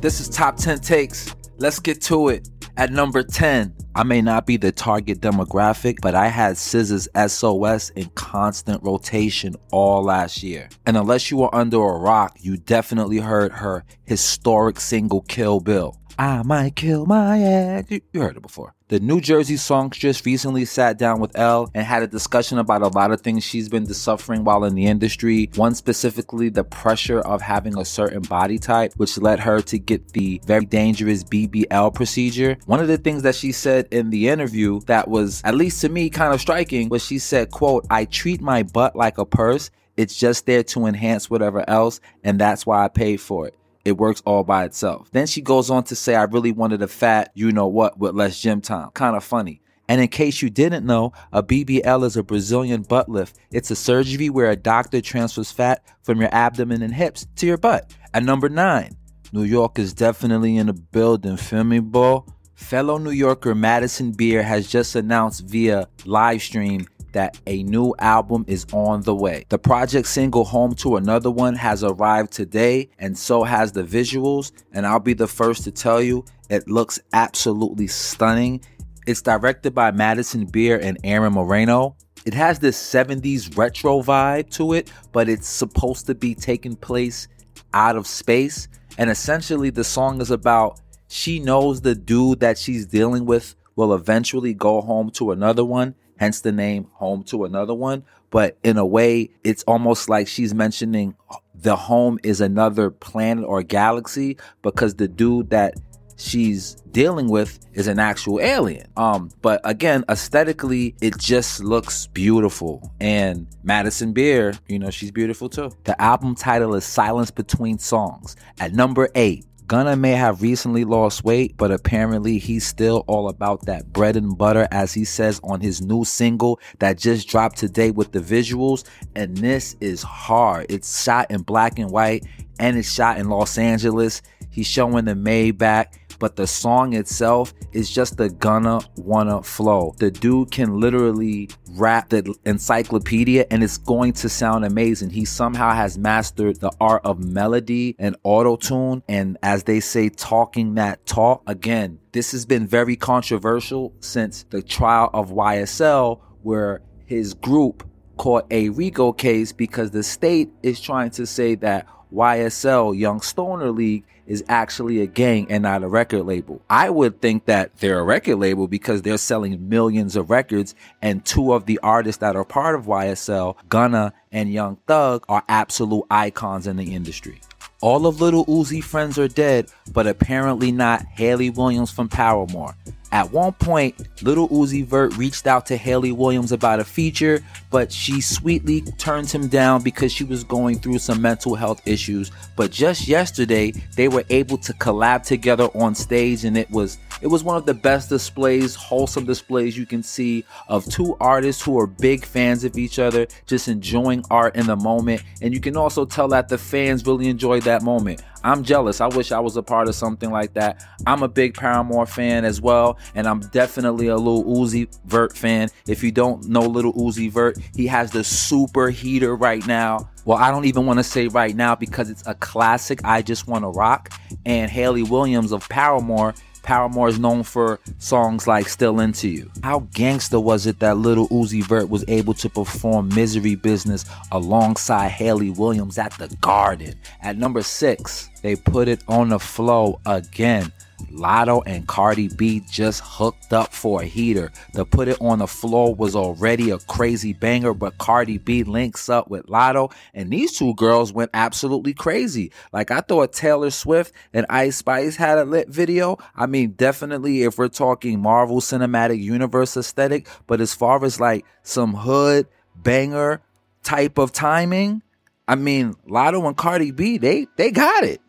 This is top 10 takes. Let's get to it. At number 10, I may not be the target demographic, but I had SZA's SOS in constant rotation all last year. And unless you were under a rock, you definitely heard her historic single Kill Bill. I might kill my ex. You, you heard it before. The New Jersey songstress recently sat down with Elle and had a discussion about a lot of things she's been suffering while in the industry. One specifically, the pressure of having a certain body type, which led her to get the very dangerous BBL procedure. One of the things that she said in the interview that was, at least to me, kind of striking was she said, quote, I treat my butt like a purse. It's just there to enhance whatever else, and that's why I paid for it it works all by itself. Then she goes on to say, I really wanted a fat, you know what, with less gym time. Kind of funny. And in case you didn't know, a BBL is a Brazilian butt lift. It's a surgery where a doctor transfers fat from your abdomen and hips to your butt. At number nine, New York is definitely in the building, feel me, bro? Fellow New Yorker Madison Beer has just announced via live stream that a new album is on the way. The project single Home to Another One has arrived today, and so has the visuals. And I'll be the first to tell you, it looks absolutely stunning. It's directed by Madison Beer and Aaron Moreno. It has this 70s retro vibe to it, but it's supposed to be taking place out of space. And essentially, the song is about she knows the dude that she's dealing with will eventually go home to another one hence the name Home to Another One. But in a way, it's almost like she's mentioning the home is another planet or galaxy because the dude that she's dealing with is an actual alien. Um, but again, aesthetically, it just looks beautiful. And Madison Beer, you know, she's beautiful too. The album title is Silence Between Songs. At number eight, Gunna may have recently lost weight, but apparently he's still all about that bread and butter, as he says on his new single that just dropped today with the visuals. And this is hard. It's shot in black and white and it's shot in Los Angeles. He's showing the Maybach but the song itself is just the Gunna wanna flow. The dude can literally rap the encyclopedia and it's going to sound amazing. He somehow has mastered the art of melody and auto tune, and as they say, talking that talk. Again, this has been very controversial since the trial of YSL, where his group caught a RICO case because the state is trying to say that YSL, Young Stoner League, is actually a gang and not a record label. I would think that they're a record label because they're selling millions of records, and two of the artists that are part of YSL, Gunna and Young Thug, are absolute icons in the industry. All of Little Uzi friends are dead, but apparently not Hayley Williams from Paramore. At one point, Little Uzi Vert reached out to Hayley Williams about a feature, but she sweetly turned him down because she was going through some mental health issues. But just yesterday, they were able to collab together on stage and it was it was one of the best displays, wholesome displays you can see of two artists who are big fans of each other, just enjoying art in the moment. And you can also tell that the fans really enjoyed that moment. I'm jealous. I wish I was a part of something like that. I'm a big Paramore fan as well, and I'm definitely a little Uzi Vert fan. If you don't know little Uzi Vert, he has the super heater right now. Well, I don't even want to say right now because it's a classic. I just want to rock. And Hayley Williams of Paramore Paramore is known for songs like Still Into You. How gangster was it that Little Uzi Vert was able to perform Misery Business alongside Hayley Williams at the Garden? At number six, they put it on the flow again. Latto and Cardi B just hooked up for a heater. The Put It On the Floor was already a crazy banger, but Cardi B links up with Latto, and these two girls went absolutely crazy. Like I thought Taylor Swift and Ice Spice had a lit video. I mean, definitely if we're talking Marvel Cinematic Universe aesthetic, but as far as like some hood banger type of timing, I mean, Latto and Cardi B, they they got it.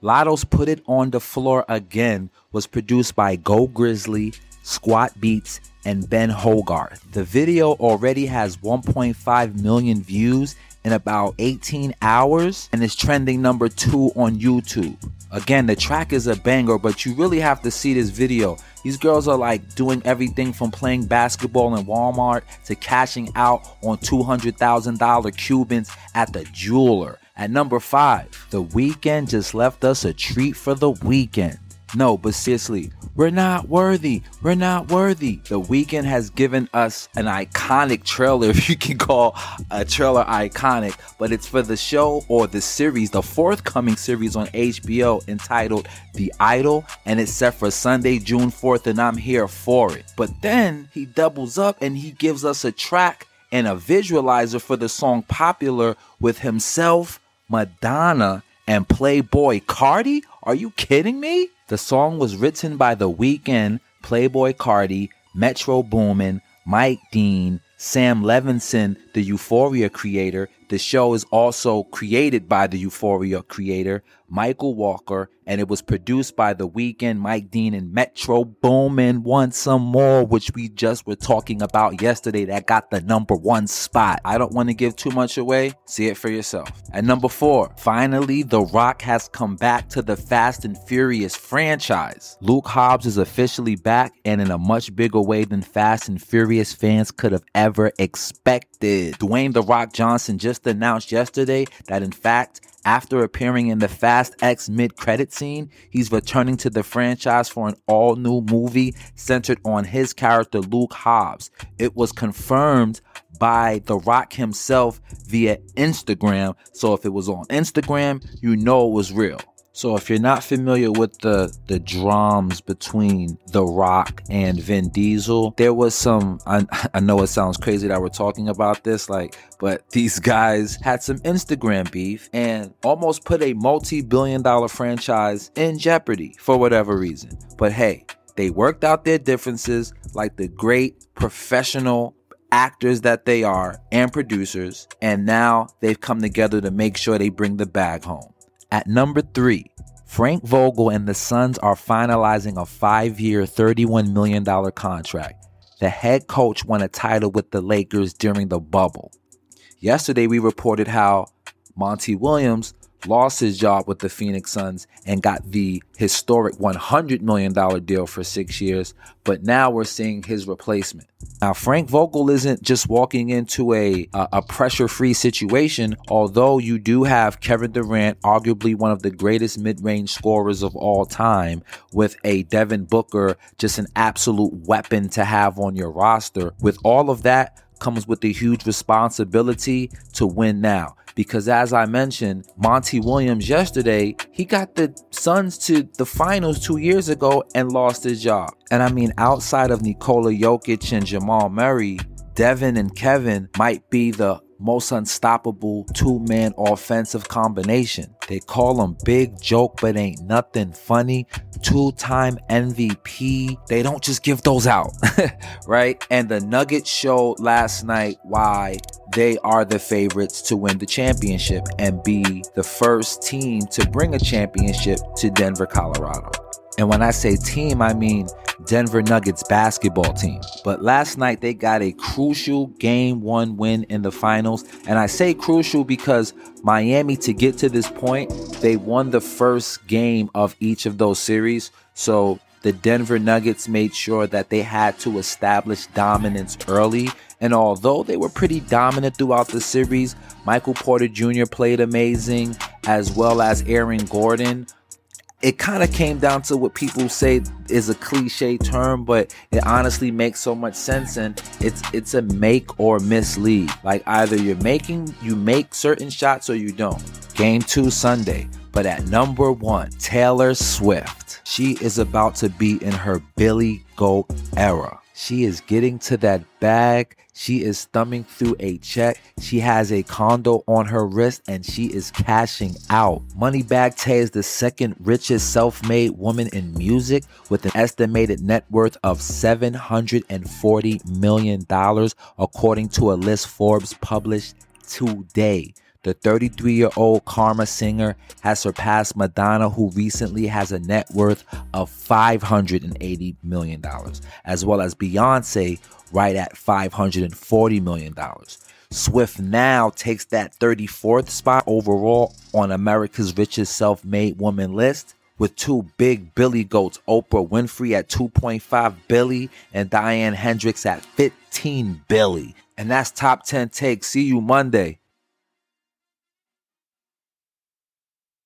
Latto's Put It On the Floor Again was produced by Go Grizzly, Squat Beats, and Ben Hogarth. The video already has 1.5 million views in about 18 hours and is trending number two on YouTube. Again, the track is a banger, but you really have to see this video. These girls are like doing everything from playing basketball in Walmart to cashing out on $200,000 Cubans at the jeweler At number five, The Weeknd just left us a treat for the weekend. No, but seriously, we're not worthy. We're not worthy. The Weeknd has given us an iconic trailer, if you can call a trailer iconic, but it's for the show or the series, the forthcoming series on HBO entitled The Idol, and it's set for Sunday, June 4th, and I'm here for it. But then he doubles up and he gives us a track and a visualizer for the song Popular with himself, Madonna, and Playboi Carti? Are you kidding me? The song was written by The Weeknd, Playboi Carti, Metro Boomin, Mike Dean, Sam Levinson, the Euphoria creator. The show is also created by the Euphoria creator, Michael Walker, and it was produced by The Weeknd, Mike Dean, and Metro Boomin. Want some more, which we just were talking about yesterday, that got the number one spot. I don't want to give too much away. See it for yourself. At number four, finally, The Rock has come back to the Fast and Furious franchise. Luke Hobbs is officially back and in a much bigger way than Fast and Furious fans could have ever expected. Dwayne The Rock Johnson just announced yesterday that, in fact, after appearing in the Fast X mid credit scene, he's returning to the franchise for an all new movie centered on his character Luke Hobbs. It was confirmed by The Rock himself via Instagram. So if it was on Instagram, you know it was real. So if you're not familiar with the the drums between The Rock and Vin Diesel, there was some I, I know it sounds crazy that we're talking about this like but these guys had some Instagram beef and almost put a multi-billion dollar franchise in jeopardy for whatever reason. But hey, they worked out their differences like the great professional actors that they are and producers, and now they've come together to make sure they bring the bag home. At number three, Frank Vogel and the Suns are finalizing a five year, $31 million contract. The head coach won a title with the Lakers during the bubble. Yesterday, we reported how Monty Williams lost his job with the Phoenix Suns and got the historic $100 million deal for six years, but now we're seeing his replacement. Now, Frank Vogel isn't just walking into a, a, a pressure free situation, although you do have Kevin Durant, arguably one of the greatest mid range scorers of all time, with a Devin Booker, just an absolute weapon to have on your roster. With all of that, comes with a huge responsibility to win now because as I mentioned, Monty Williams yesterday, he got the Suns to the finals two years ago and lost his job. And I mean, outside of Nikola Jokic and Jamal Murray, Devin and Kevin might be the most unstoppable two man offensive combination. They call them big joke, but ain't nothing funny. Two time MVP. They don't just give those out, right? And the Nuggets showed last night why they are the favorites to win the championship and be the first team to bring a championship to Denver, Colorado. And when I say team, I mean Denver Nuggets basketball team. But last night they got a crucial game one win in the finals. And I say crucial because Miami, to get to this point, they won the first game of each of those series. So the Denver Nuggets made sure that they had to establish dominance early. And although they were pretty dominant throughout the series, Michael Porter Jr. played amazing, as well as Aaron Gordon it kind of came down to what people say is a cliche term, but it honestly makes so much sense and it's it's a make or miss league. Like either you're making you make certain shots or you don't. Game 2 Sunday, but at number 1, Taylor Swift. She is about to be in her Billy Goat era. She is getting to that bag. She is thumbing through a check. She has a condo on her wrist and she is cashing out. Moneybagg Tay is the second richest self made woman in music with an estimated net worth of $740 million, according to a list Forbes published today. The 33 year old Karma singer has surpassed Madonna, who recently has a net worth of $580 million, as well as Beyonce, right at $540 million. Swift now takes that 34th spot overall on America's richest self made woman list with two big Billy goats, Oprah Winfrey at 2.5 Billy and Diane Hendricks at 15 Billy. And that's top 10 takes. See you Monday.